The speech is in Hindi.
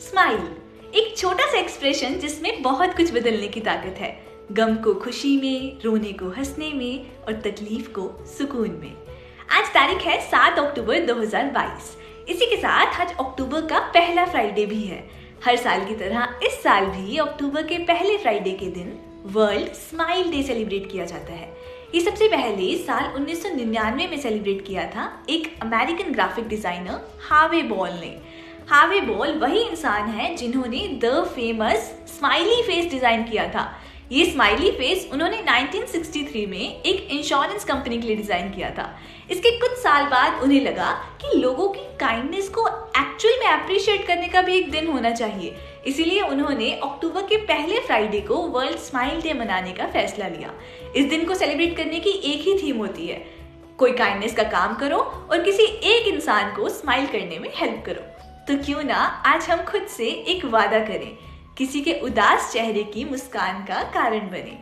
स्माइल, एक छोटा सा एक्सप्रेशन जिसमें बहुत कुछ बदलने की ताकत है। गम को खुशी में, रोने को हंसने में और तकलीफ़ को सुकून में। आज तारीख है सात अक्टूबर 2022 इसी के साथ आज अक्टूबर का पहला फ्राइडे भी है। हर साल की तरह इस साल भी अक्टूबर के पहले फ्राइडे के दिन वर्ल्ड स्माइल डे सेलिब्रेट किया जाता है। ये सबसे पहले साल 1999 में सेलिब्रेट किया था एक American graphic designer Harvey Ball ने। हावे बॉल, वही इंसान है जिन्होंने the famous smiley face design किया था। ये स्माइली फेस उन्होंने 1963 में एक इंश्योरेंस कंपनी के लिए डिज़ाइन किया था। इसके कुछ साल बाद उन्हें लगा कि लोगों की काइंडनेस को एक्चुअल में अप्रिशिएट करने का भी एक दिन होना चाहिए। इसीलिए उन्होंने अक्टूबर के पहले फ्राइडे को वर्ल्ड स्माइल डे मनाने का फैसला लिया। इस दिन को सेलिब्रेट करने की एक ही थीम होती है। कोई काइंडनेस का काम करो और किसी एक इंसान को स्माइल करने में हेल्प करो। तो क्यों ना आज हम खुद से एक वादा करें, किसी के उदास चेहरे की मुस्कान का कारण बने।